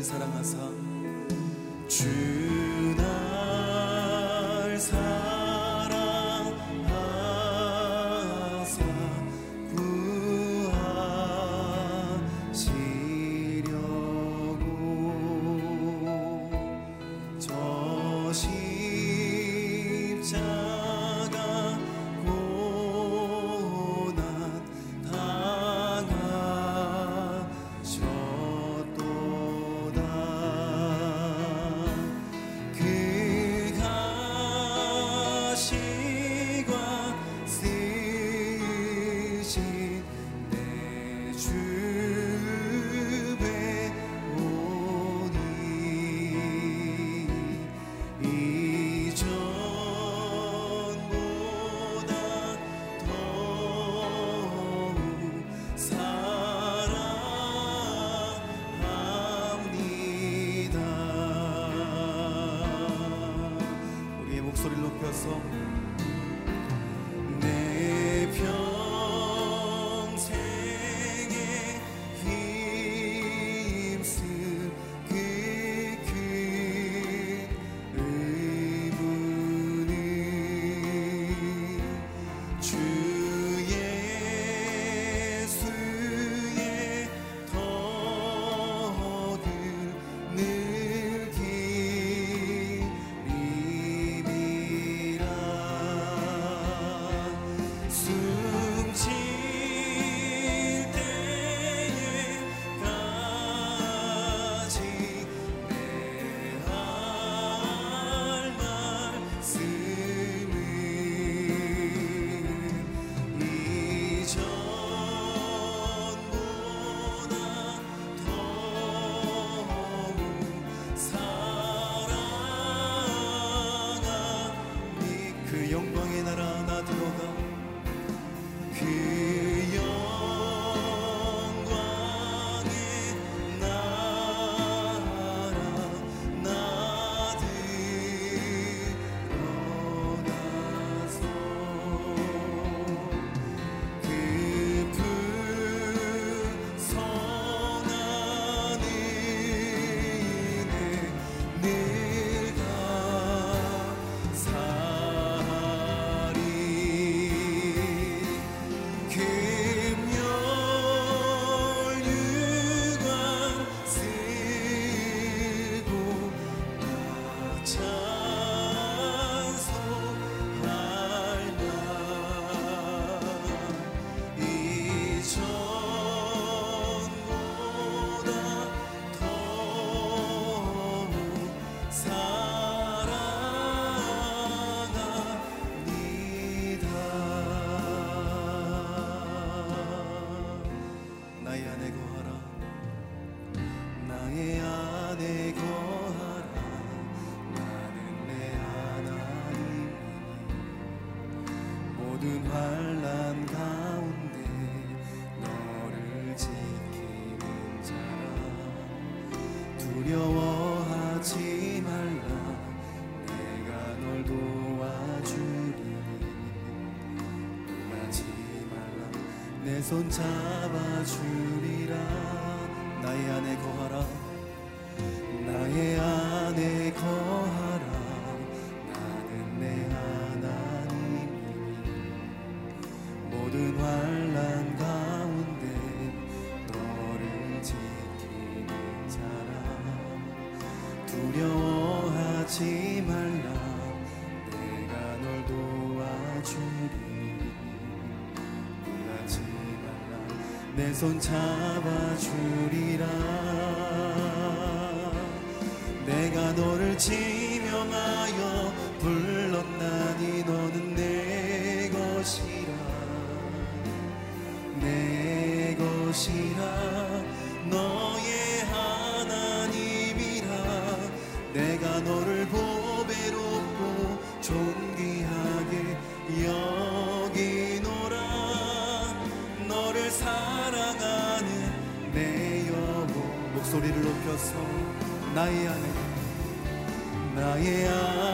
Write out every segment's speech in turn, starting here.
나를 사랑하사 손잡아 주리라. 나의 안에 거하라. 나의 안에 거하라. 나는 내 하나님이니. 모든 환란 가운데 너를 지키는 자라. 두려워하지 말라. 내 손 잡아주리라. 내가 너를 지명하여 불렀나니 너는 내 것이라. 내 것이라. 나의 아내 나의 아내.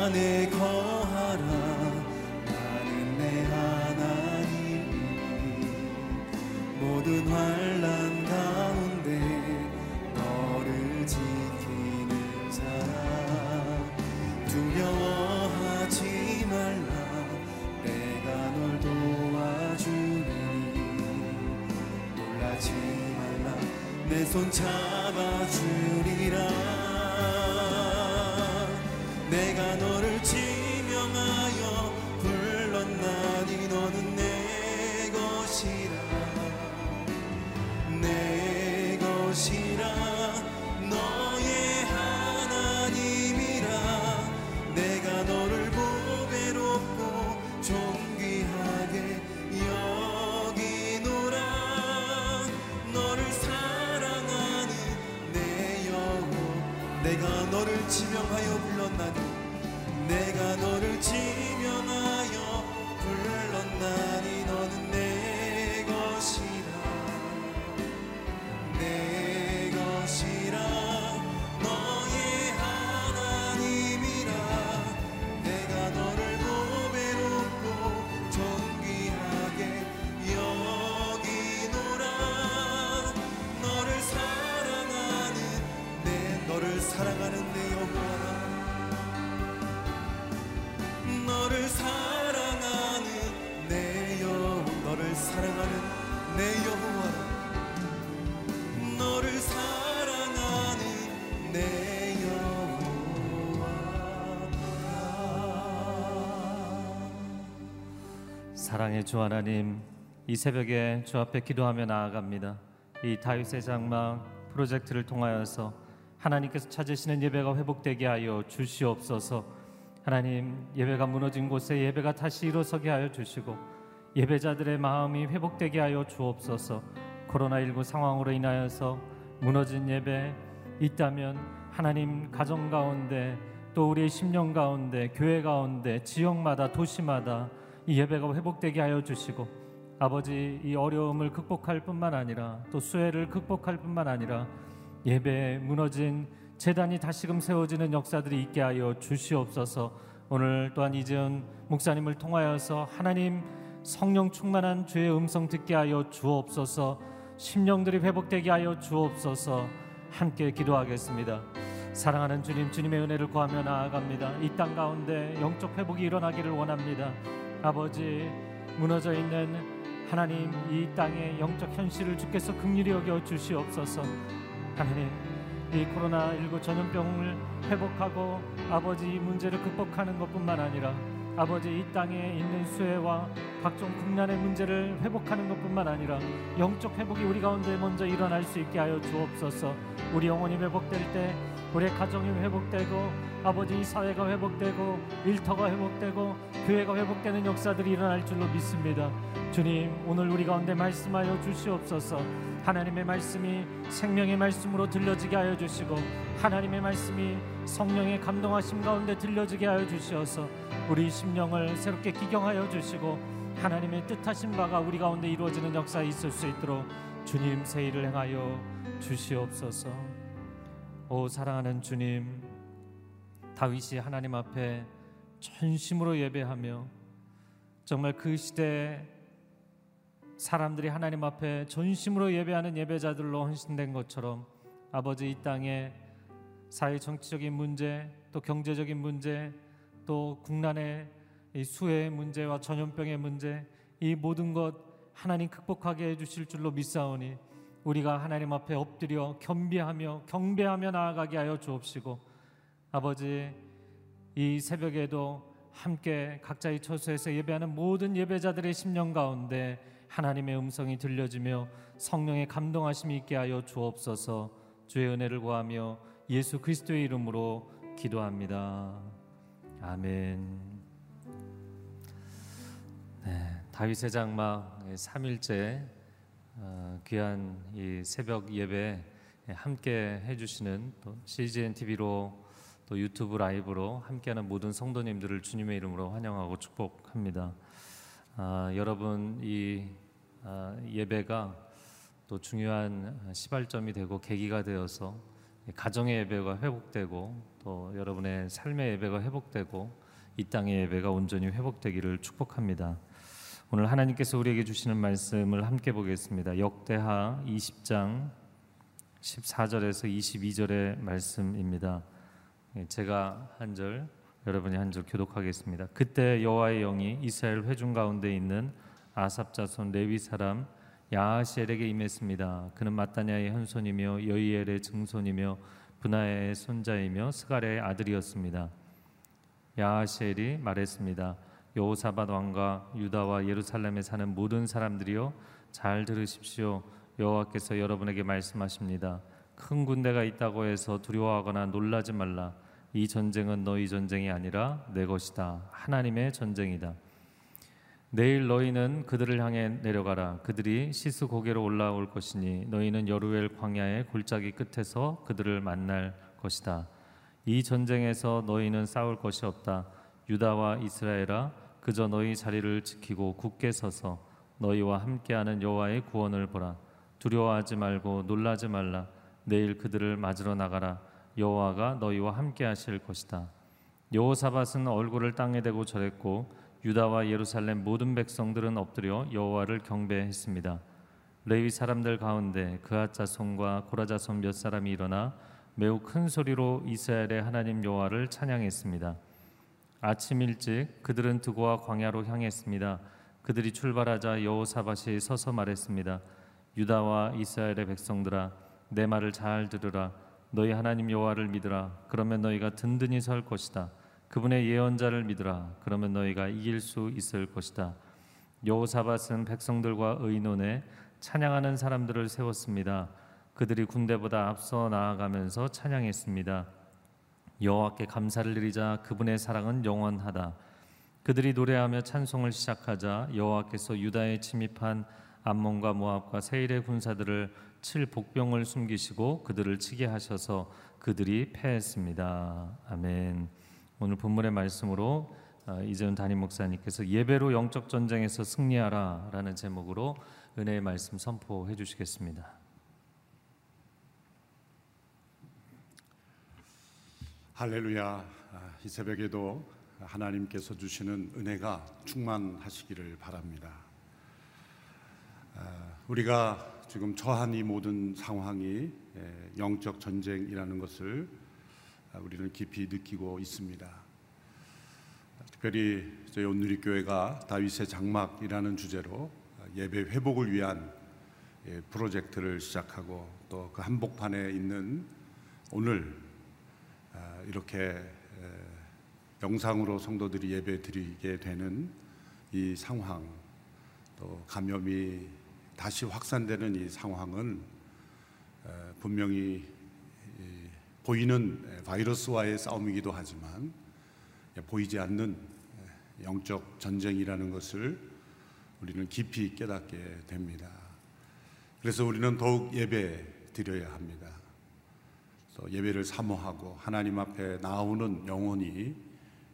사랑의 주 하나님, 이 새벽에 주 앞에 기도하며 나아갑니다. 이 다윗의 장막 프로젝트를 통하여서 하나님께서 찾으시는 예배가 회복되게 하여 주시옵소서. 하나님, 예배가 무너진 곳에 예배가 다시 일어서게 하여 주시고 예배자들의 마음이 회복되게 하여 주옵소서. 코로나19 상황으로 인하여서 무너진 예배 있다면 하나님 가정 가운데 또 우리의 심령 가운데 교회 가운데 지역마다 도시마다 이 예배가 회복되게 하여 주시고 아버지 이 어려움을 극복할 뿐만 아니라 또 수혜를 극복할 뿐만 아니라 예배에 무너진 재단이 다시금 세워지는 역사들이 있게 하여 주시옵소서. 오늘 또한 이재은 목사님을 통하여서 하나님 성령 충만한 주의 음성 듣게 하여 주옵소서. 심령들이 회복되게 하여 주옵소서. 함께 기도하겠습니다. 사랑하는 주님, 주님의 은혜를 구하며 나아갑니다. 이 땅 가운데 영적 회복이 일어나기를 원합니다. 아버지 무너져 있는 하나님 이 땅의 영적 현실을 주께서 긍휼히 여겨 주시옵소서. 하나님 이 코로나 19 전염병을 회복하고 아버지 이 문제를 극복하는 것뿐만 아니라 아버지 이 땅에 있는 수해와 각종 국난의 문제를 회복하는 것뿐만 아니라 영적 회복이 우리 가운데 먼저 일어날 수 있게 하여 주옵소서. 우리 영혼이 회복될 때 우리의 가정이 회복되고 아버지 이 사회가 회복되고 일터가 회복되고 교회가 회복되는 역사들이 일어날 줄로 믿습니다. 주님 오늘 우리 가운데 말씀하여 주시옵소서. 하나님의 말씀이 생명의 말씀으로 들려지게 하여 주시고 하나님의 말씀이 성령의 감동하심 가운데 들려지게 하여 주시어서 우리 심령을 새롭게 기경하여 주시고 하나님의 뜻하신 바가 우리 가운데 이루어지는 역사에 있을 수 있도록 주님 세일을 행하여 주시옵소서. 오 사랑하는 주님 다윗이 하나님 앞에 전심으로 예배하며 정말 그 시대 사람들이 하나님 앞에 전심으로 예배하는 예배자들로 헌신된 것처럼 아버지 이 땅에 사회 정치적인 문제 또 경제적인 문제 또 국난의 이 수해의 문제와 전염병의 문제 이 모든 것 하나님 극복하게 해주실 줄로 믿사오니 우리가 하나님 앞에 엎드려 겸비하며 경배하며 나아가게 하여 주옵시고 아버지 이 새벽에도 함께 각자의 처소에서 예배하는 모든 예배자들의 심령 가운데 하나님의 음성이 들려지며 성령의 감동하심이 있게 하여 주옵소서 주의 은혜를 구하며 예수 그리스도의 이름으로 기도합니다. 아멘. 네, 다윗의 장막 3일째 어, 귀한 이 새벽 예배 함께 해주시는 또 CGN TV로 또 유튜브 라이브로 함께하는 모든 성도님들을 주님의 이름으로 환영하고 축복합니다. 아, 여러분 이 아, 예배가 또 중요한 시발점이 되고 계기가 되어서 가정의 예배가 회복되고 또 여러분의 삶의 예배가 회복되고 이 땅의 예배가 온전히 회복되기를 축복합니다. 오늘 하나님께서 우리에게 주시는 말씀을 함께 보겠습니다. 역대하 20장 14절에서 22절의 말씀입니다. 예, 제가 한 절, 여러분이 한 절 교독하겠습니다. 그때 여호와의 영이 이스라엘 회중 가운데 있는 아삽 자손 레위 사람 야하시엘에게 임했습니다. 그는 마따냐의 현손이며 여이엘의 증손이며 분하의 손자이며 스갈의 아들이었습니다. 야하시엘이 말했습니다. 여호사밧 왕과 유다와 예루살렘에 사는 모든 사람들이여 잘 들으십시오. 여호와께서 여러분에게 말씀하십니다. 큰 군대가 있다고 해서 두려워하거나 놀라지 말라. 이 전쟁은 너희 전쟁이 아니라 내 것이다. 하나님의 전쟁이다. 내일 너희는 그들을 향해 내려가라. 그들이 시스 고개로 올라올 것이니 너희는 여루엘 광야의 골짜기 끝에서 그들을 만날 것이다. 이 전쟁에서 너희는 싸울 것이 없다. 유다와 이스라엘아, 그저 너희 자리를 지키고 굳게 서서 너희와 함께하는 여호와의 구원을 보라. 두려워하지 말고 놀라지 말라. 내일 그들을 맞으러 나가라. 여호와가 너희와 함께하실 것이다. 여호사밧은 얼굴을 땅에 대고 절했고 유다와 예루살렘 모든 백성들은 엎드려 여호와를 경배했습니다. 레위 사람들 가운데 그앗 자손과 고라 자손 몇 사람이 일어나 매우 큰 소리로 이스라엘의 하나님 여호와를 찬양했습니다. 아침 일찍 그들은 드고와 광야로 향했습니다. 그들이 출발하자 여호사밧이 서서 말했습니다. 유다와 이스라엘의 백성들아 내 말을 잘 들으라 너희 하나님 여호와를 믿으라 그러면 너희가 든든히 설 것이다. 그분의 예언자를 믿으라. 그러면 너희가 이길 수 있을 것이다. 여호사밧은 백성들과 의논에 찬양하는 사람들을 세웠습니다. 그들이 군대보다 앞서 나아가면서 찬양했습니다. 여호와께 감사를 드리자 그분의 사랑은 영원하다. 그들이 노래하며 찬송을 시작하자 여호와께서 유다에 침입한 암몬과 모압과 세일의 군사들을 칠 복병을 숨기시고 그들을 치게 하셔서 그들이 패했습니다. 아멘. 오늘 본문의 말씀으로 어, 이재훈 담임 목사님께서 예배로 영적 전쟁에서 승리하라라는 제목으로 은혜의 말씀 선포해 주시겠습니다. 할렐루야. 아, 이 새벽에도 하나님께서 주시는 은혜가 충만하시기를 바랍니다. 아, 우리가 지금 처한 이 모든 상황이 영적 전쟁이라는 것을 아, 우리는 깊이 느끼고 있습니다. 특별히 저희 온누리교회가 다윗의 장막이라는 주제로 예배 회복을 위한 예, 프로젝트를 시작하고 또 그 한복판에 있는 오늘 아, 이렇게 영상으로 성도들이 예배 드리게 되는 이 상황 또 감염이 다시 확산되는 이 상황은 분명히 보이는 바이러스와의 싸움이기도 하지만 보이지 않는 영적 전쟁이라는 것을 우리는 깊이 깨닫게 됩니다. 그래서 우리는 더욱 예배 드려야 합니다. 예배를 사모하고 하나님 앞에 나오는 영혼이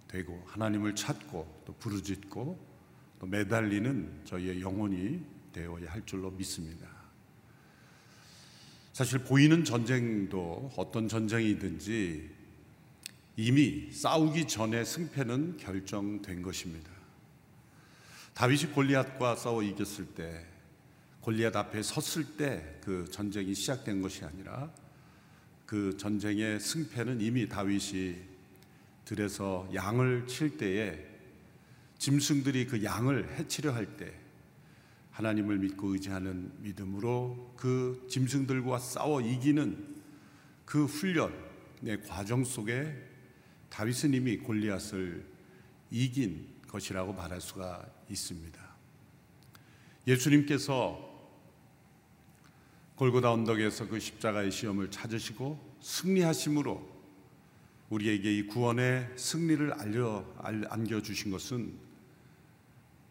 되고 하나님을 찾고 또 부르짖고 또 매달리는 저희의 영혼이 되어야 할 줄로 믿습니다. 사실 보이는 전쟁도 어떤 전쟁이든지 이미 싸우기 전에 승패는 결정된 것입니다. 다윗이 골리앗과 싸워 이겼을 때 골리앗 앞에 섰을 때 그 전쟁이 시작된 것이 아니라 그 전쟁의 승패는 이미 다윗이 들에서 양을 칠 때에 짐승들이 그 양을 해치려 할 때 하나님을 믿고 의지하는 믿음으로 그 짐승들과 싸워 이기는 그 훈련의 과정 속에 다윗은 이미 골리앗을 이긴 것이라고 말할 수가 있습니다. 예수님께서 골고다 언덕에서 그 십자가의 시험을 찾으시고 승리하심으로 우리에게 이 구원의 승리를 알려 안겨 주신 것은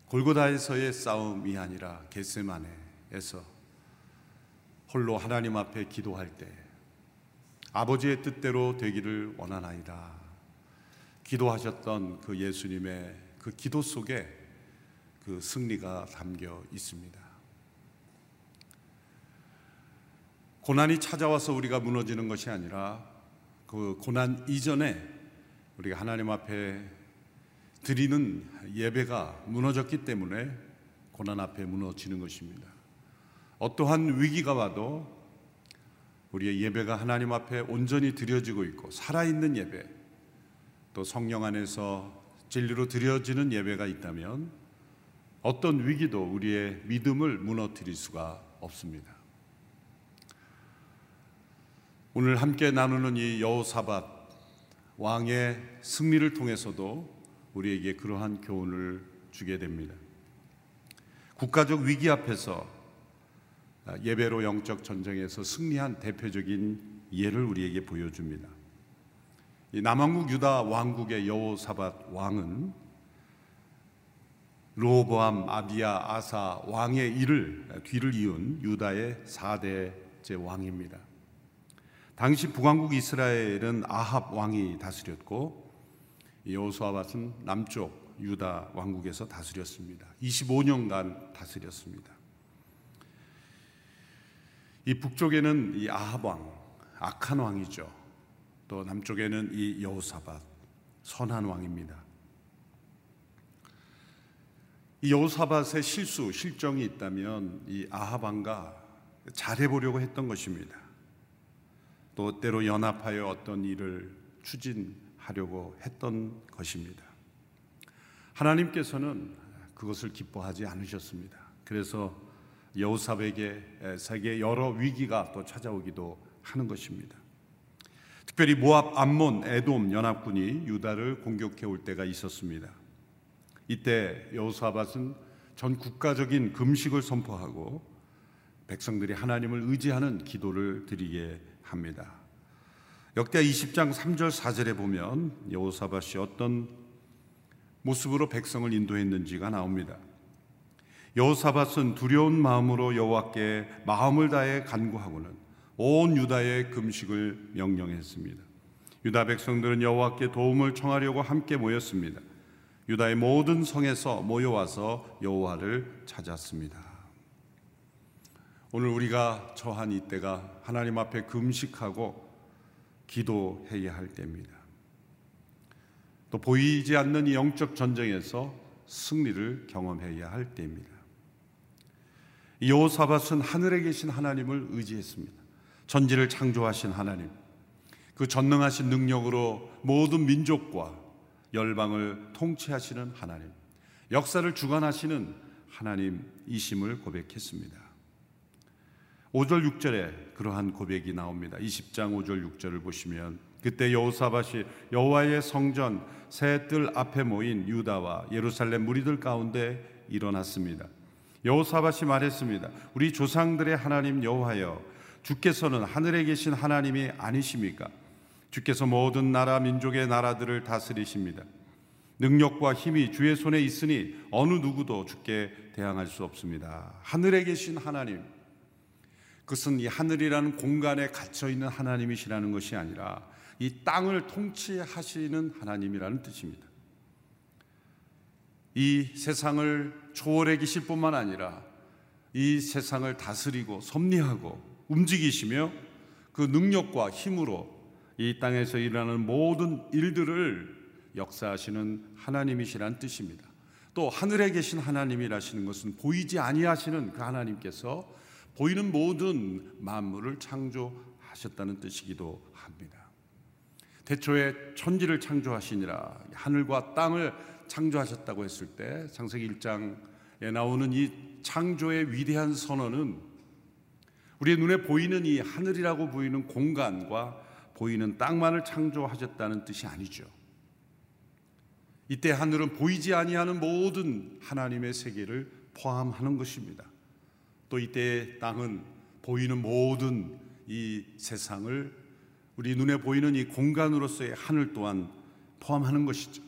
골고다에서의 싸움이 아니라 겟세마네에서 홀로 하나님 앞에 기도할 때 아버지의 뜻대로 되기를 원하나이다. 기도하셨던 그 예수님의 그 기도 속에 그 승리가 담겨 있습니다. 고난이 찾아와서 우리가 무너지는 것이 아니라 그 고난 이전에 우리가 하나님 앞에 드리는 예배가 무너졌기 때문에 고난 앞에 무너지는 것입니다. 어떠한 위기가 와도 우리의 예배가 하나님 앞에 온전히 드려지고 있고 살아있는 예배 또 성령 안에서 진리로 드려지는 예배가 있다면 어떤 위기도 우리의 믿음을 무너뜨릴 수가 없습니다. 오늘 함께 나누는 이 여호사밧 왕의 승리를 통해서도 우리에게 그러한 교훈을 주게 됩니다. 국가적 위기 앞에서 예배로 영적 전쟁에서 승리한 대표적인 예를 우리에게 보여줍니다. 남왕국 유다 왕국의 여호사밧 왕은 로보암, 아비야, 아사 왕의 일을 뒤를 이은 유다의 4대째 왕입니다. 당시 북왕국 이스라엘은 아합 왕이 다스렸고 여호수아밧은 남쪽 유다 왕국에서 다스렸습니다. 25년간 다스렸습니다. 이 북쪽에는 이 아합 왕, 악한 왕이죠. 또 남쪽에는 이 여호사밧, 선한 왕입니다. 이 여호사밧의 실수, 실정이 있다면 이 아합 왕과 잘해보려고 했던 것입니다. 또 때로 연합하여 어떤 일을 추진하려고 했던 것입니다. 하나님께서는 그것을 기뻐하지 않으셨습니다. 그래서 여호삽에게 세계 여러 위기가 또 찾아오기도 하는 것입니다. 특별히 모압, 암몬, 에돔 연합군이 유다를 공격해 올 때가 있었습니다. 이때 여호사밧은 전 국가적인 금식을 선포하고 백성들이 하나님을 의지하는 기도를 드리게 합니다. 역대 20장 3절 4절에 보면 여호사밧이 어떤 모습으로 백성을 인도했는지가 나옵니다. 여호사밧은 두려운 마음으로 여호와께 마음을 다해 간구하고는 온 유다의 금식을 명령했습니다. 유다 백성들은 여호와께 도움을 청하려고 함께 모였습니다. 유다의 모든 성에서 모여와서 여호와를 찾았습니다. 오늘 우리가 처한 이때가 하나님 앞에 금식하고 기도해야 할 때입니다. 또 보이지 않는 이 영적 전쟁에서 승리를 경험해야 할 때입니다. 여호사밧은 하늘에 계신 하나님을 의지했습니다. 전지를 창조하신 하나님, 그 전능하신 능력으로 모든 민족과 열방을 통치하시는 하나님, 역사를 주관하시는 하나님이심을 고백했습니다. 5절 6절에 그러한 고백이 나옵니다. 20장 5절 6절을 보시면 그때 여호사밧이 여호와의 성전 새 뜰 앞에 모인 유다와 예루살렘 무리들 가운데 일어났습니다. 여호사밧이 말했습니다. 우리 조상들의 하나님 여호와여 주께서는 하늘에 계신 하나님이 아니십니까? 주께서 모든 나라 민족의 나라들을 다스리십니다. 능력과 힘이 주의 손에 있으니 어느 누구도 주께 대항할 수 없습니다. 하늘에 계신 하나님 그것은 이 하늘이라는 공간에 갇혀 있는 하나님이시라는 것이 아니라 이 땅을 통치하시는 하나님이라는 뜻입니다. 이 세상을 초월해 계실 뿐만 아니라 이 세상을 다스리고 섭리하고 움직이시며 그 능력과 힘으로 이 땅에서 일어나는 모든 일들을 역사하시는 하나님이시란 뜻입니다. 또 하늘에 계신 하나님이라시는 것은 보이지 아니하시는 그 하나님께서 보이는 모든 만물을 창조하셨다는 뜻이기도 합니다. 대초에 천지를 창조하시니라 하늘과 땅을 창조하셨다고 했을 때 창세기 1장에 나오는 이 창조의 위대한 선언은 우리의 눈에 보이는 이 하늘이라고 보이는 공간과 보이는 땅만을 창조하셨다는 뜻이 아니죠. 이때 하늘은 보이지 아니하는 모든 하나님의 세계를 포함하는 것입니다. 또 이때 땅은 보이는 모든 이 세상을 우리 눈에 보이는 이 공간으로서의 하늘 또한 포함하는 것이죠.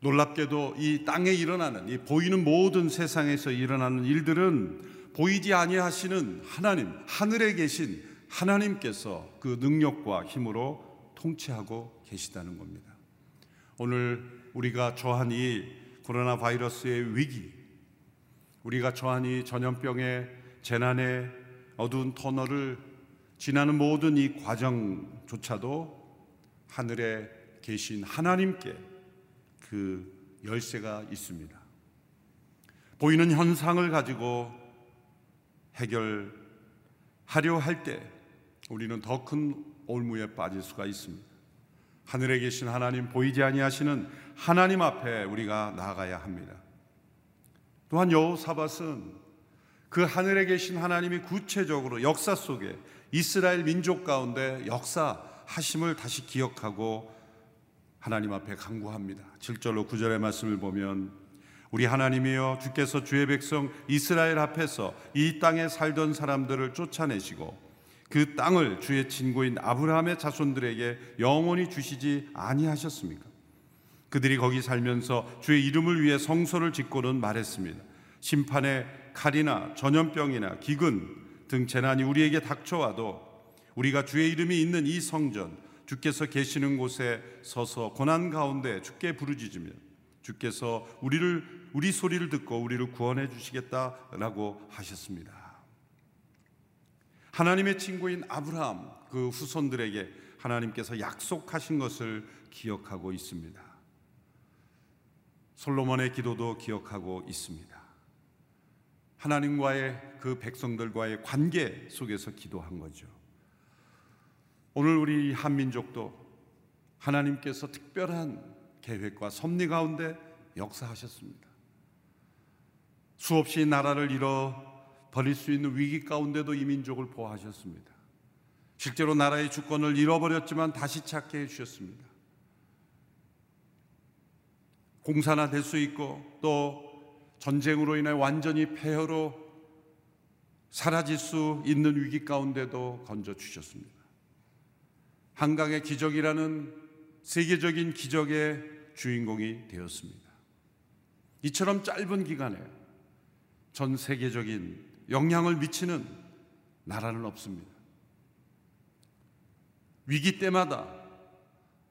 놀랍게도 이 땅에 일어나는 이 보이는 모든 세상에서 일어나는 일들은 보이지 아니하시는 하나님, 하늘에 계신 하나님께서 그 능력과 힘으로 통치하고 계시다는 겁니다. 오늘 우리가 처한 이 코로나 바이러스의 위기, 우리가 처한 이 전염병의 재난의 어두운 터널을 지나는 모든 이 과정조차도 하늘에 계신 하나님께 그 열쇠가 있습니다. 보이는 현상을 가지고 해결하려 할 때 우리는 더 큰 올무에 빠질 수가 있습니다. 하늘에 계신 하나님 보이지 아니하시는 하나님 앞에 우리가 나아가야 합니다. 또한 여호사밧은 그 하늘에 계신 하나님이 구체적으로 역사 속에 이스라엘 민족 가운데 역사하심을 다시 기억하고 하나님 앞에 간구합니다. 7절로 9절의 말씀을 보면 우리 하나님이여 주께서 주의 백성 이스라엘 앞에서 이 땅에 살던 사람들을 쫓아내시고 그 땅을 주의 친구인 아브라함의 자손들에게 영원히 주시지 아니하셨습니까? 그들이 거기 살면서 주의 이름을 위해 성소를 짓고는 말했습니다. 심판의 칼이나 전염병이나 기근 등 재난이 우리에게 닥쳐와도 우리가 주의 이름이 있는 이 성전 주께서 계시는 곳에 서서 고난 가운데 주께 부르짖으며 주께서 우리를 우리 소리를 듣고 우리를 구원해 주시겠다라고 하셨습니다. 하나님의 친구인 아브라함 그 후손들에게 하나님께서 약속하신 것을 기억하고 있습니다. 솔로몬의 기도도 기억하고 있습니다. 하나님과의 그 백성들과의 관계 속에서 기도한 거죠. 오늘 우리 한민족도 하나님께서 특별한 계획과 섭리 가운데 역사하셨습니다. 수없이 나라를 잃어 버릴 수 있는 위기 가운데도 이 민족을 보호하셨습니다. 실제로 나라의 주권을 잃어버렸지만 다시 찾게 해주셨습니다. 공산화 될 수 있고 또 전쟁으로 인해 완전히 폐허로 사라질 수 있는 위기 가운데도 건져 주셨습니다. 한강의 기적이라는 세계적인 기적의 주인공이 되었습니다. 이처럼 짧은 기간에 전 세계적인 영향을 미치는 나라는 없습니다. 위기 때마다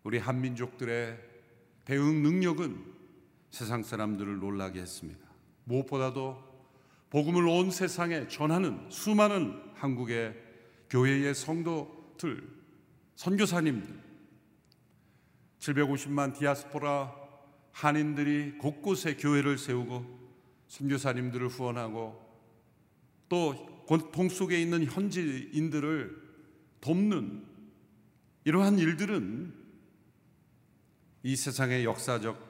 우리 한민족들의 대응 능력은 세상 사람들을 놀라게 했습니다. 무엇보다도 복음을 온 세상에 전하는 수많은 한국의 교회의 성도들, 선교사님들, 750만 디아스포라 한인들이 곳곳에 교회를 세우고 선교사님들을 후원하고 또 고통 속에 있는 현지인들을 돕는 이러한 일들은 이 세상의 역사적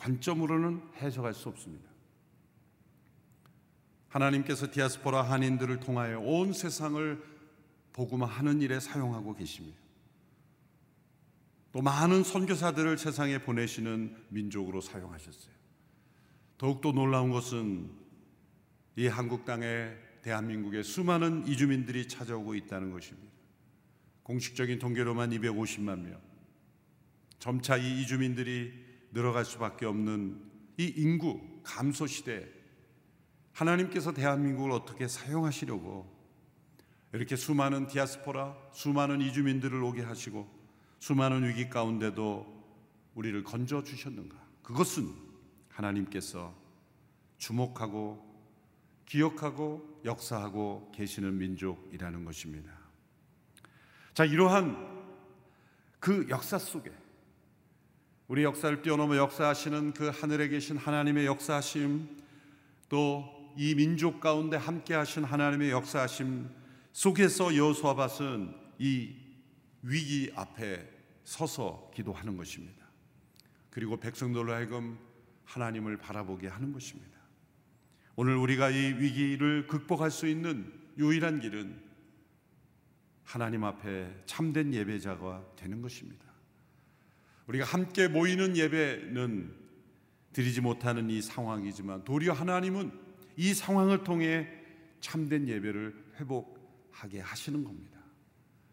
관점으로는 해석할 수 없습니다. 하나님께서 디아스포라 한인들을 통하여 온 세상을 복음화하는 일에 사용하고 계십니다. 또 많은 선교사들을 세상에 보내시는 민족으로 사용하셨어요. 더욱더 놀라운 것은 이 한국 땅에 대한민국에 수많은 이주민들이 찾아오고 있다는 것입니다. 공식적인 통계로만 250만 명. 점차 이 이주민들이 늘어갈 수밖에 없는 이 인구 감소 시대에 하나님께서 대한민국을 어떻게 사용하시려고 이렇게 수많은 디아스포라, 수많은 이주민들을 오게 하시고 수많은 위기 가운데도 우리를 건져 주셨는가? 그것은 하나님께서 주목하고 기억하고 역사하고 계시는 민족이라는 것입니다. 자, 이러한 그 역사 속에 우리 역사를 뛰어넘어 역사하시는 그 하늘에 계신 하나님의 역사하심 또 이 민족 가운데 함께 하신 하나님의 역사하심 속에서 여호수아밧은 이 위기 앞에 서서 기도하는 것입니다. 그리고 백성들로 하여금 하나님을 바라보게 하는 것입니다. 오늘 우리가 이 위기를 극복할 수 있는 유일한 길은 하나님 앞에 참된 예배자가 되는 것입니다. 우리가 함께 모이는 예배는 드리지 못하는 이 상황이지만 도리어 하나님은 이 상황을 통해 참된 예배를 회복하게 하시는 겁니다.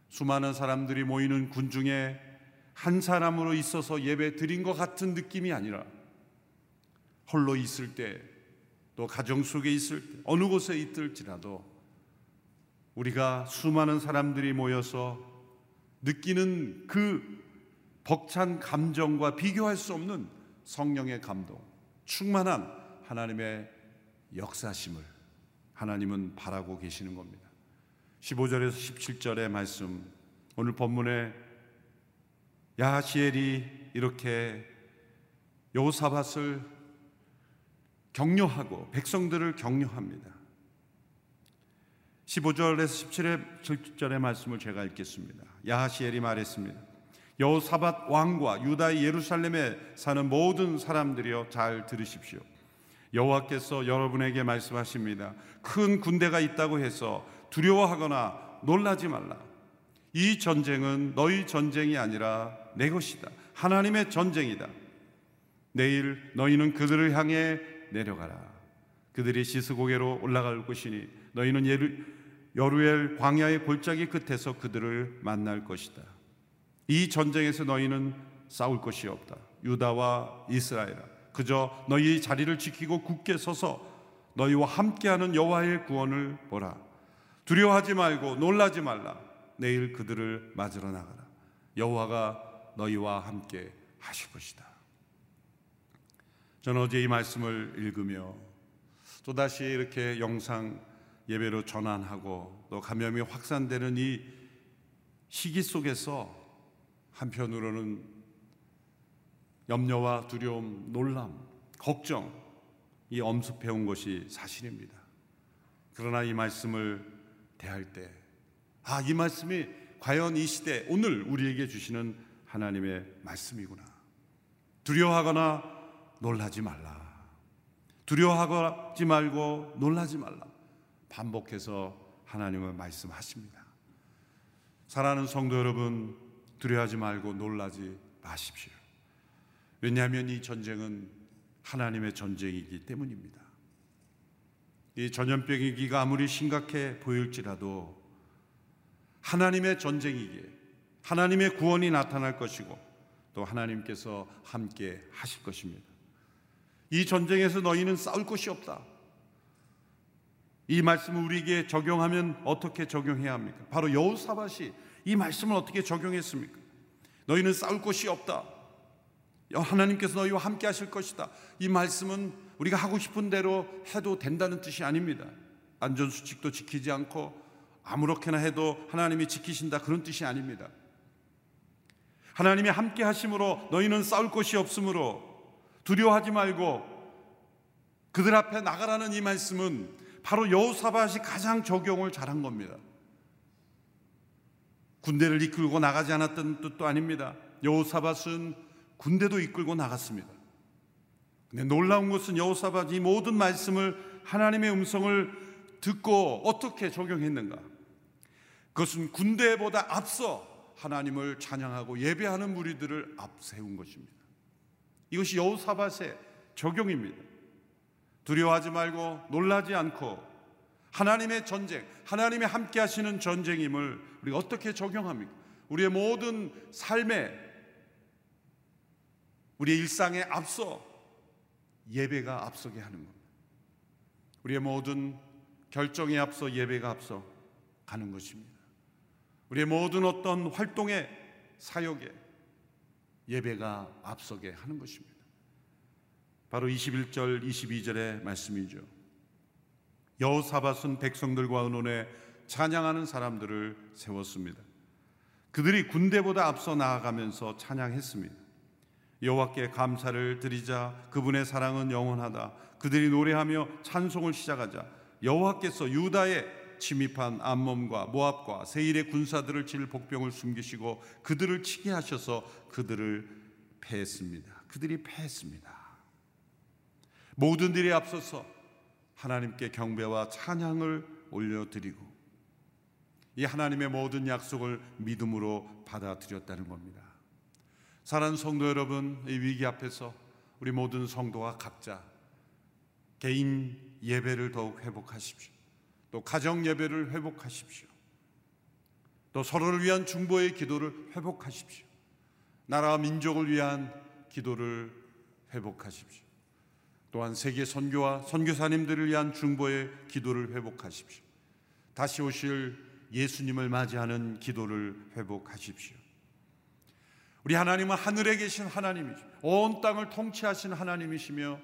수많은 사람들이 모이는 군 중에 한 사람으로 있어서 예배 드린 것 같은 느낌이 아니라 홀로 있을 때 또 가정 속에 있을 때 어느 곳에 있을지라도 우리가 수많은 사람들이 모여서 느끼는 그 벅찬 감정과 비교할 수 없는 성령의 감동, 충만한 하나님의 역사심을 하나님은 바라고 계시는 겁니다. 15절에서 17절의 말씀, 오늘 본문에 야시엘이 이렇게 여호사밧을 격려하고 백성들을 격려합니다. 15절에서 17절의 말씀을 제가 읽겠습니다. 야하시엘이 말했습니다. 여호사밧 왕과 유다의 예루살렘에 사는 모든 사람들이여 잘 들으십시오. 여호와께서 여러분에게 말씀하십니다. 큰 군대가 있다고 해서 두려워하거나 놀라지 말라. 이 전쟁은 너희 전쟁이 아니라 내 것이다. 하나님의 전쟁이다. 내일 너희는 그들을 향해 내려가라. 그들이 시스고개로 올라갈 것이니 너희는 예루, 여루엘 광야의 골짜기 끝에서 그들을 만날 것이다. 이 전쟁에서 너희는 싸울 것이 없다. 유다와 이스라엘아, 그저 너희 자리를 지키고 굳게 서서 너희와 함께하는 여호와의 구원을 보라. 두려워하지 말고 놀라지 말라. 내일 그들을 맞으러 나가라. 여호와가 너희와 함께 하실 것이다. 저는 어제 이 말씀을 읽으며 또 다시 이렇게 영상 예배로 전환하고 또 감염이 확산되는 이 시기 속에서 한편으로는 염려와 두려움, 놀람, 걱정 이 엄습해 온 것이 사실입니다. 그러나 이 말씀을 대할 때 아, 이 말씀이 과연 이 시대 오늘 우리에게 주시는 하나님의 말씀이구나. 두려워하거나 놀라지 말라. 두려워하지 말고 놀라지 말라. 반복해서 하나님은 말씀하십니다. 사랑하는 성도 여러분, 두려워하지 말고 놀라지 마십시오. 왜냐하면 이 전쟁은 하나님의 전쟁이기 때문입니다. 이 전염병 위기가 아무리 심각해 보일지라도 하나님의 전쟁이기에 하나님의 구원이 나타날 것이고 또 하나님께서 함께 하실 것입니다. 이 전쟁에서 너희는 싸울 것이 없다. 이 말씀을 우리에게 적용하면 어떻게 적용해야 합니까? 바로 여호사밧이 이 말씀을 어떻게 적용했습니까? 너희는 싸울 것이 없다. 하나님께서 너희와 함께 하실 것이다. 이 말씀은 우리가 하고 싶은 대로 해도 된다는 뜻이 아닙니다. 안전수칙도 지키지 않고 아무렇게나 해도 하나님이 지키신다 그런 뜻이 아닙니다. 하나님이 함께 하심으로 너희는 싸울 것이 없으므로 두려워하지 말고 그들 앞에 나가라는 이 말씀은 바로 여호사밧이 가장 적용을 잘한 겁니다. 군대를 이끌고 나가지 않았던 뜻도 아닙니다. 여호사밧은 군대도 이끌고 나갔습니다. 근데 놀라운 것은 여호사밧이 모든 말씀을 하나님의 음성을 듣고 어떻게 적용했는가? 그것은 군대보다 앞서 하나님을 찬양하고 예배하는 무리들을 앞세운 것입니다. 이것이 여호사밧의 적용입니다. 두려워하지 말고 놀라지 않고 하나님의 전쟁, 하나님이 함께 하시는 전쟁임을 우리가 어떻게 적용합니까? 우리의 모든 삶에 우리의 일상에 앞서 예배가 앞서게 하는 겁니다. 우리의 모든 결정에 앞서 예배가 앞서 가는 것입니다. 우리의 모든 어떤 활동에 사역에 예배가 앞서게 하는 것입니다. 바로 21절, 22절의 말씀이죠. 여호사밧은 백성들과 의논해 찬양하는 사람들을 세웠습니다. 그들이 군대보다 앞서 나아가면서 찬양했습니다. 여호와께 감사를 드리자 그분의 사랑은 영원하다. 그들이 노래하며 찬송을 시작하자 여호와께서 유다의 침입한 암몬과 모압과 세일의 군사들을 칠 복병을 숨기시고 그들을 치게 하셔서 그들을 패했습니다. 그들이 패했습니다. 모든 일에 앞서서 하나님께 경배와 찬양을 올려드리고 이 하나님의 모든 약속을 믿음으로 받아들였다는 겁니다. 사랑하는 성도 여러분, 이 위기 앞에서 우리 모든 성도가 각자 개인 예배를 더욱 회복하십시오. 또 가정 예배를 회복하십시오. 또 서로를 위한 중보의 기도를 회복하십시오. 나라와 민족을 위한 기도를 회복하십시오. 또한 세계 선교와 선교사님들을 위한 중보의 기도를 회복하십시오. 다시 오실 예수님을 맞이하는 기도를 회복하십시오. 우리 하나님은 하늘에 계신 하나님이죠. 온 땅을 통치하신 하나님이시며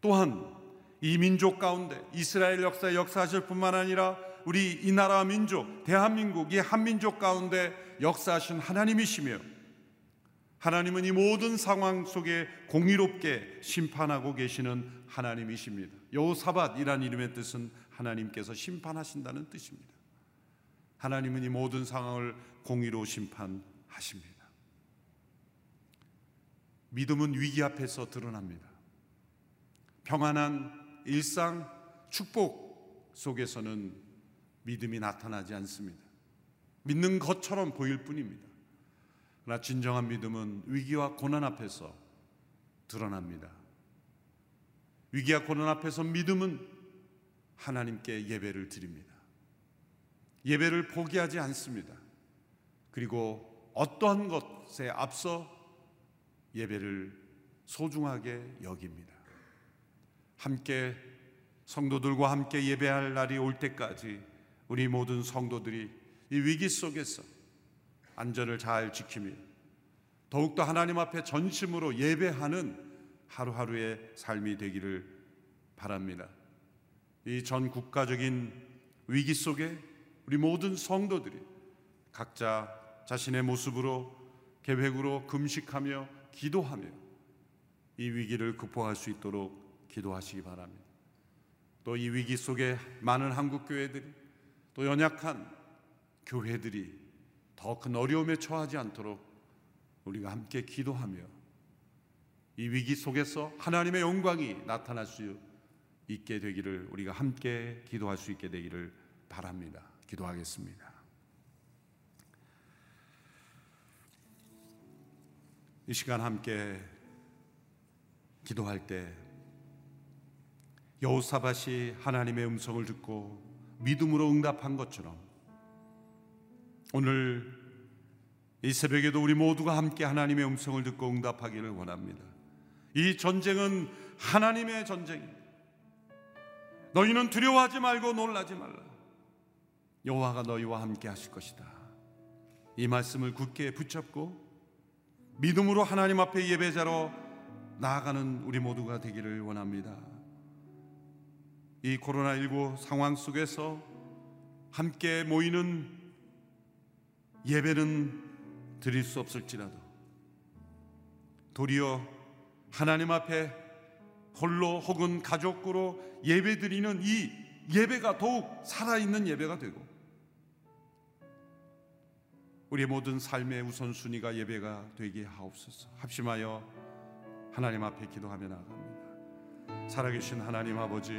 또한 이 민족 가운데 이스라엘 역사에 역사하실 뿐만 아니라 우리 이 나라 민족, 대한민국 이 한민족 가운데 역사하신 하나님이시며 하나님은 이 모든 상황 속에 공의롭게 심판하고 계시는 하나님이십니다. 여호사밧이란 이름의 뜻은 하나님께서 심판하신다는 뜻입니다. 하나님은 이 모든 상황을 공의로 심판하십니다. 믿음은 위기 앞에서 드러납니다. 평안한 일상 축복 속에서는 믿음이 나타나지 않습니다. 믿는 것처럼 보일 뿐입니다. 그러나 진정한 믿음은 위기와 고난 앞에서 드러납니다. 위기와 고난 앞에서 믿음은 하나님께 예배를 드립니다. 예배를 포기하지 않습니다. 그리고 어떠한 것에 앞서 예배를 소중하게 여깁니다. 함께 성도들과 함께 예배할 날이 올 때까지 우리 모든 성도들이 이 위기 속에서 안전을 잘 지키며 더욱더 하나님 앞에 전심으로 예배하는 하루하루의 삶이 되기를 바랍니다. 이 전 국가적인 위기 속에 우리 모든 성도들이 각자 자신의 모습으로 계획으로 금식하며 기도하며 이 위기를 극복할 수 있도록 기도하시기 바랍니다. 또 이 위기 속에 많은 한국 교회들이 또 연약한 교회들이 더 큰 어려움에 처하지 않도록 우리가 함께 기도하며 이 위기 속에서 하나님의 영광이 나타날 수 있게 되기를 우리가 함께 기도할 수 있게 되기를 바랍니다. 기도하겠습니다. 이 시간 함께 기도할 때 여호사밧이 하나님의 음성을 듣고 믿음으로 응답한 것처럼 오늘 이 새벽에도 우리 모두가 함께 하나님의 음성을 듣고 응답하기를 원합니다. 이 전쟁은 하나님의 전쟁입니다. 너희는 두려워하지 말고 놀라지 말라. 여호와가 너희와 함께 하실 것이다. 이 말씀을 굳게 붙잡고 믿음으로 하나님 앞에 예배자로 나아가는 우리 모두가 되기를 원합니다. 이 코로나19 상황 속에서 함께 모이는 예배는 드릴 수 없을지라도 도리어 하나님 앞에 홀로 혹은 가족으로 예배 드리는 이 예배가 더욱 살아있는 예배가 되고 우리의 모든 삶의 우선순위가 예배가 되게 하옵소서. 합심하여 하나님 앞에 기도하며 나아갑니다. 살아계신 하나님 아버지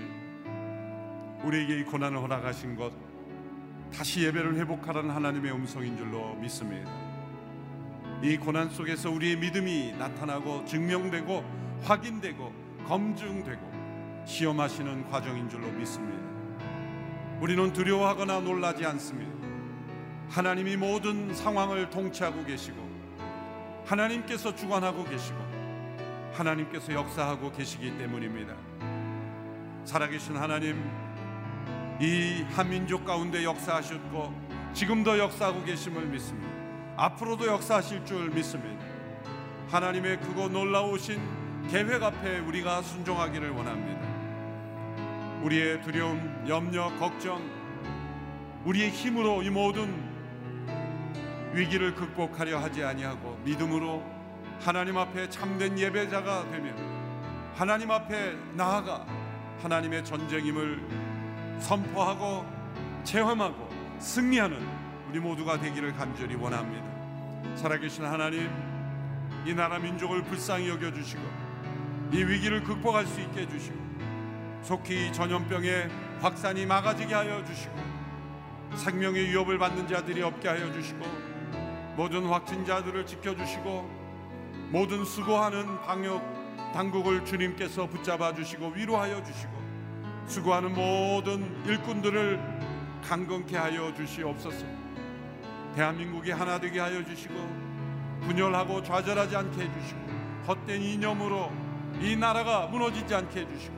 우리에게 이 고난을 허락하신 것 다시 예배를 회복하라는 하나님의 음성인 줄로 믿습니다. 이 고난 속에서 우리의 믿음이 나타나고 증명되고 확인되고 검증되고 시험하시는 과정인 줄로 믿습니다. 우리는 두려워하거나 놀라지 않습니다. 하나님이 모든 상황을 통치하고 계시고 하나님께서 주관하고 계시고 하나님께서 역사하고 계시기 때문입니다. 살아계신 하나님, 이 한민족 가운데 역사하셨고 지금도 역사하고 계심을 믿습니다. 앞으로도 역사하실 줄 믿습니다. 하나님의 크고 놀라우신 계획 앞에 우리가 순종하기를 원합니다. 우리의 두려움, 염려, 걱정, 우리의 힘으로 이 모든 위기를 극복하려 하지 아니하고 믿음으로 하나님 앞에 참된 예배자가 되며 하나님 앞에 나아가 하나님의 전쟁임을 선포하고 체험하고 승리하는 우리 모두가 되기를 간절히 원합니다. 살아계신 하나님, 이 나라 민족을 불쌍히 여겨 주시고 이 위기를 극복할 수 있게 해 주시고 속히 전염병의 확산이 막아지게 하여 주시고 생명의 위협을 받는 자들이 없게 하여 주시고 모든 확진자들을 지켜 주시고 모든 수고하는 방역 당국을 주님께서 붙잡아 주시고 위로하여 주시고 수고하는 모든 일꾼들을 강건케 하여 주시옵소서. 대한민국이 하나 되게 하여 주시고 분열하고 좌절하지 않게 해 주시고 헛된 이념으로 이 나라가 무너지지 않게 해 주시고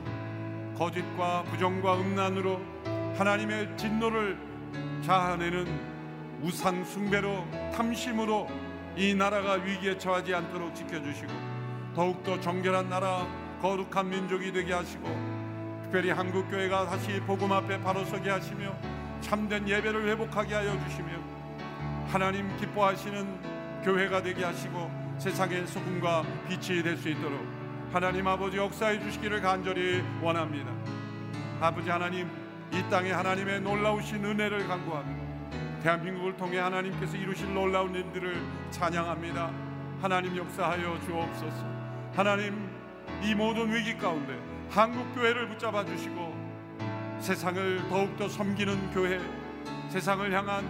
거짓과 부정과 음란으로 하나님의 진노를 자아내는 우상 숭배로 탐심으로 이 나라가 위기에 처하지 않도록 지켜 주시고 더욱더 정결한 나라 거룩한 민족이 되게 하시고 특별히 한국교회가 다시 복음 앞에 바로 서게 하시며 참된 예배를 회복하게 하여 주시며 하나님 기뻐하시는 교회가 되게 하시고 세상의 소금과 빛이 될 수 있도록 하나님 아버지 역사해 주시기를 간절히 원합니다. 아버지 하나님 이 땅에 하나님의 놀라우신 은혜를 간구하며 대한민국을 통해 하나님께서 이루실 놀라운 일들을 찬양합니다. 하나님 역사하여 주옵소서. 하나님 이 모든 위기 가운데 한국 교회를 붙잡아 주시고 세상을 더욱더 섬기는 교회, 세상을 향한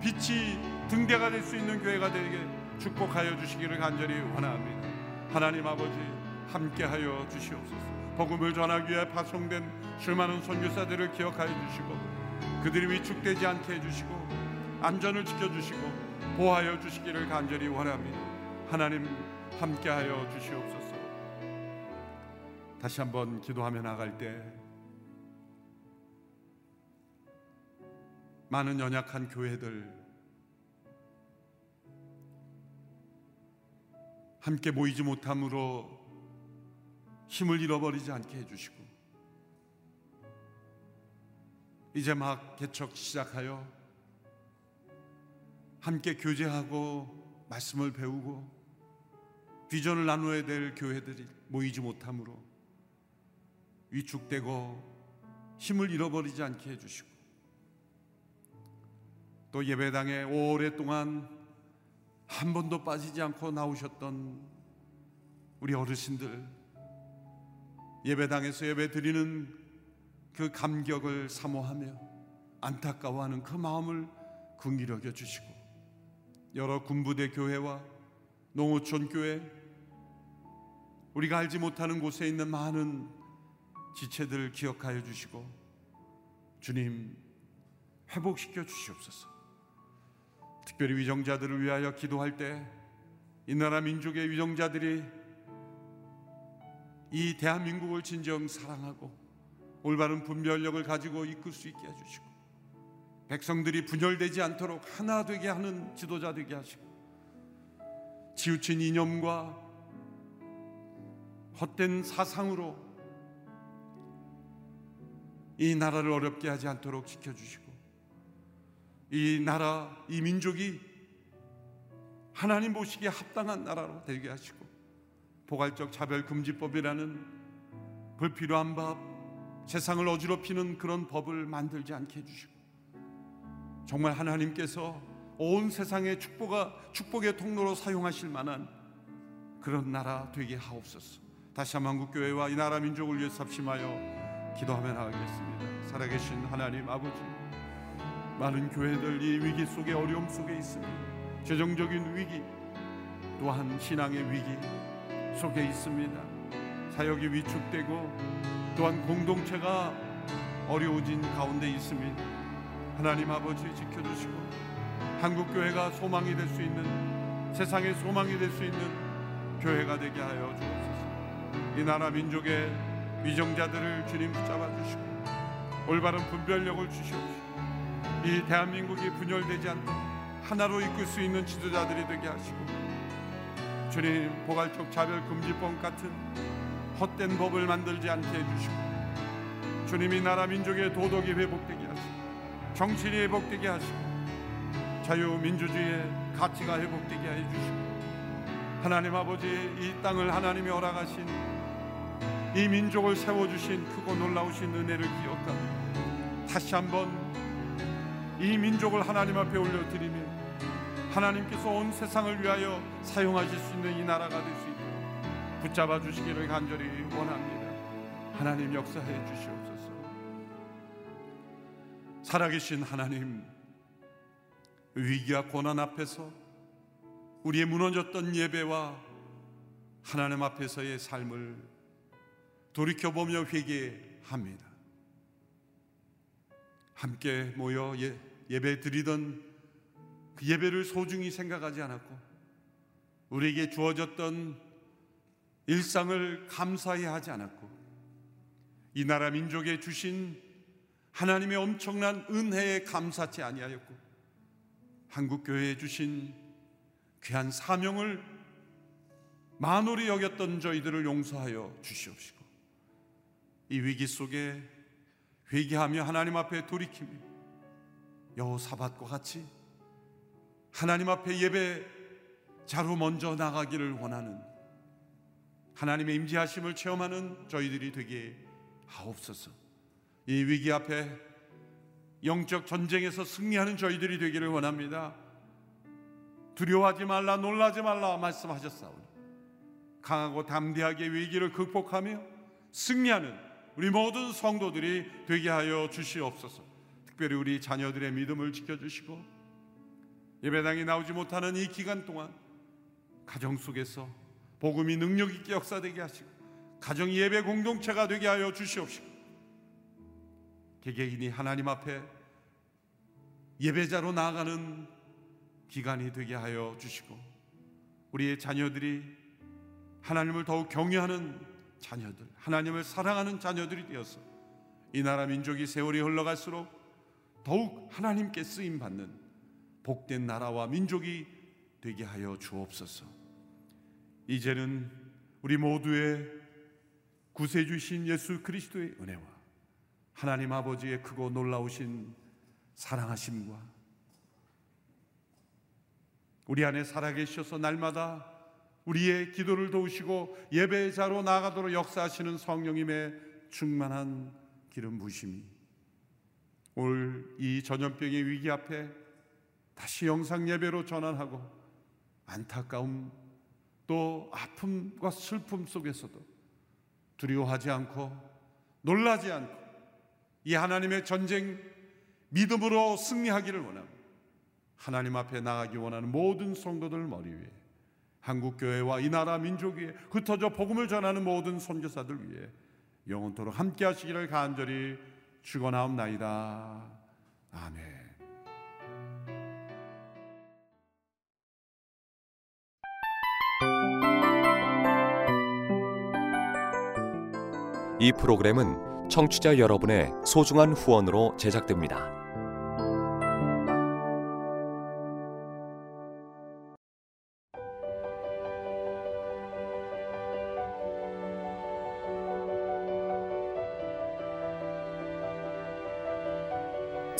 빛이 등대가 될 수 있는 교회가 되게 축복하여 주시기를 간절히 원합니다. 하나님 아버지 함께하여 주시옵소서. 복음을 전하기 위해 파송된 수많은 선교사들을 기억하여 주시고 그들이 위축되지 않게 해주시고 안전을 지켜주시고 보호하여 주시기를 간절히 원합니다. 하나님 함께하여 주시옵소서. 다시 한번 기도하며 나갈 때 많은 연약한 교회들 함께 모이지 못함으로 힘을 잃어버리지 않게 해주시고 이제 막 개척 시작하여 함께 교제하고 말씀을 배우고 비전을 나누어야 될 교회들이 모이지 못함으로 위축되고 힘을 잃어버리지 않게 해주시고 또 예배당에 오랫동안 한 번도 빠지지 않고 나오셨던 우리 어르신들 예배당에서 예배 드리는 그 감격을 사모하며 안타까워하는 그 마음을 여겨 주시고 여러 군부대 교회와 농어촌 교회 우리가 알지 못하는 곳에 있는 많은 지체들을 기억하여 주시고 주님 회복시켜 주시옵소서. 특별히 위정자들을 위하여 기도할 때 이 나라 민족의 위정자들이 이 대한민국을 진정 사랑하고 올바른 분별력을 가지고 이끌 수 있게 해주시고 백성들이 분열되지 않도록 하나 되게 하는 지도자 되게 하시고 치우친 이념과 헛된 사상으로 이 나라를 어렵게 하지 않도록 지켜주시고 이 나라, 이 민족이 하나님 보시기에 합당한 나라로 되게 하시고 포괄적 차별 금지법이라는 불필요한 법, 세상을 어지럽히는 그런 법을 만들지 않게 해주시고 정말 하나님께서 온 세상의 축복가, 축복의 통로로 사용하실 만한 그런 나라 되게 하옵소서. 다시 한번 한국 교회와 이 나라 민족을 위해 삽심하여 기도하며 나가겠습니다. 살아계신 하나님 아버지 많은 교회들 이 위기 속에 어려움 속에 있습니다. 재정적인 위기 또한 신앙의 위기 속에 있습니다. 사역이 위축되고 또한 공동체가 어려워진 가운데 있습니다. 하나님 아버지 지켜주시고 한국 교회가 소망이 될 수 있는 세상의 소망이 될 수 있는 교회가 되게 하여 주옵소서. 이 나라 민족의 위정자들을 주님 붙잡아 주시고 올바른 분별력을 주시옵시고 이 대한민국이 분열되지 않도록 하나로 이끌 수 있는 지도자들이 되게 하시고 주님 포괄적 차별 금지법 같은 헛된 법을 만들지 않게 해주시고 주님이 나라 민족의 도덕이 회복되게 하시고 정신이 회복되게 하시고 자유민주주의의 가치가 회복되게 해주시고 하나님 아버지 이 땅을 하나님이 허락하신 이 민족을 세워주신 크고 놀라우신 은혜를 기억하며 다시 한번 이 민족을 하나님 앞에 올려드리며 하나님께서 온 세상을 위하여 사용하실 수 있는 이 나라가 될 수 있도록 붙잡아 주시기를 간절히 원합니다. 하나님 역사해 주시옵소서. 살아계신 하나님 위기와 고난 앞에서 우리의 무너졌던 예배와 하나님 앞에서의 삶을 돌이켜보며 회개합니다. 함께 모여 예, 예배 드리던 그 예배를 소중히 생각하지 않았고 우리에게 주어졌던 일상을 감사히 하지 않았고 이 나라 민족에 주신 하나님의 엄청난 은혜에 감사치 아니하였고 한국 교회에 주신 귀한 사명을 만홀히 여겼던 저희들을 용서하여 주시옵시고 이 위기 속에 회개하며 하나님 앞에 돌이키며 여호사밧과 같이 하나님 앞에 예배 자로 먼저 나가기를 원하는 하나님의 임재하심을 체험하는 저희들이 되게 하옵소서. 이 위기 앞에 영적 전쟁에서 승리하는 저희들이 되기를 원합니다. 두려워하지 말라 놀라지 말라 말씀하셨사오니 강하고 담대하게 위기를 극복하며 승리하는 우리 모든 성도들이 되게 하여 주시옵소서. 특별히 우리 자녀들의 믿음을 지켜주시고 예배당에 나오지 못하는 이 기간 동안 가정 속에서 복음이 능력 있게 역사되게 하시고 가정 예배 공동체가 되게 하여 주시옵시고 개개인이 하나님 앞에 예배자로 나아가는 기간이 되게 하여 주시고 우리의 자녀들이 하나님을 더욱 경외하는 자녀들, 하나님을 사랑하는 자녀들이 되어서 이 나라 민족이 세월이 흘러갈수록 더욱 하나님께 쓰임 받는 복된 나라와 민족이 되게 하여 주옵소서. 이제는 우리 모두의 구세주신 예수 그리스도의 은혜와 하나님 아버지의 크고 놀라우신 사랑하심과 우리 안에 살아계셔서 날마다 우리의 기도를 도우시고 예배자로 나가도록 역사하시는 성령님의 충만한 기름 부심이 올 이 전염병의 위기 앞에 다시 영상 예배로 전환하고 안타까움 또 아픔과 슬픔 속에서도 두려워하지 않고 놀라지 않고 이 하나님의 전쟁 믿음으로 승리하기를 원하고 하나님 앞에 나가기 원하는 모든 성도들 머리 위에 한국 교회와 이 나라 민족 위에 흩어져 복음을 전하는 모든 선교사들 위해 영원토록 함께 하시기를 간절히 축원하옵나이다. 아멘. 이 프로그램은 청취자 여러분의 소중한 후원으로 제작됩니다.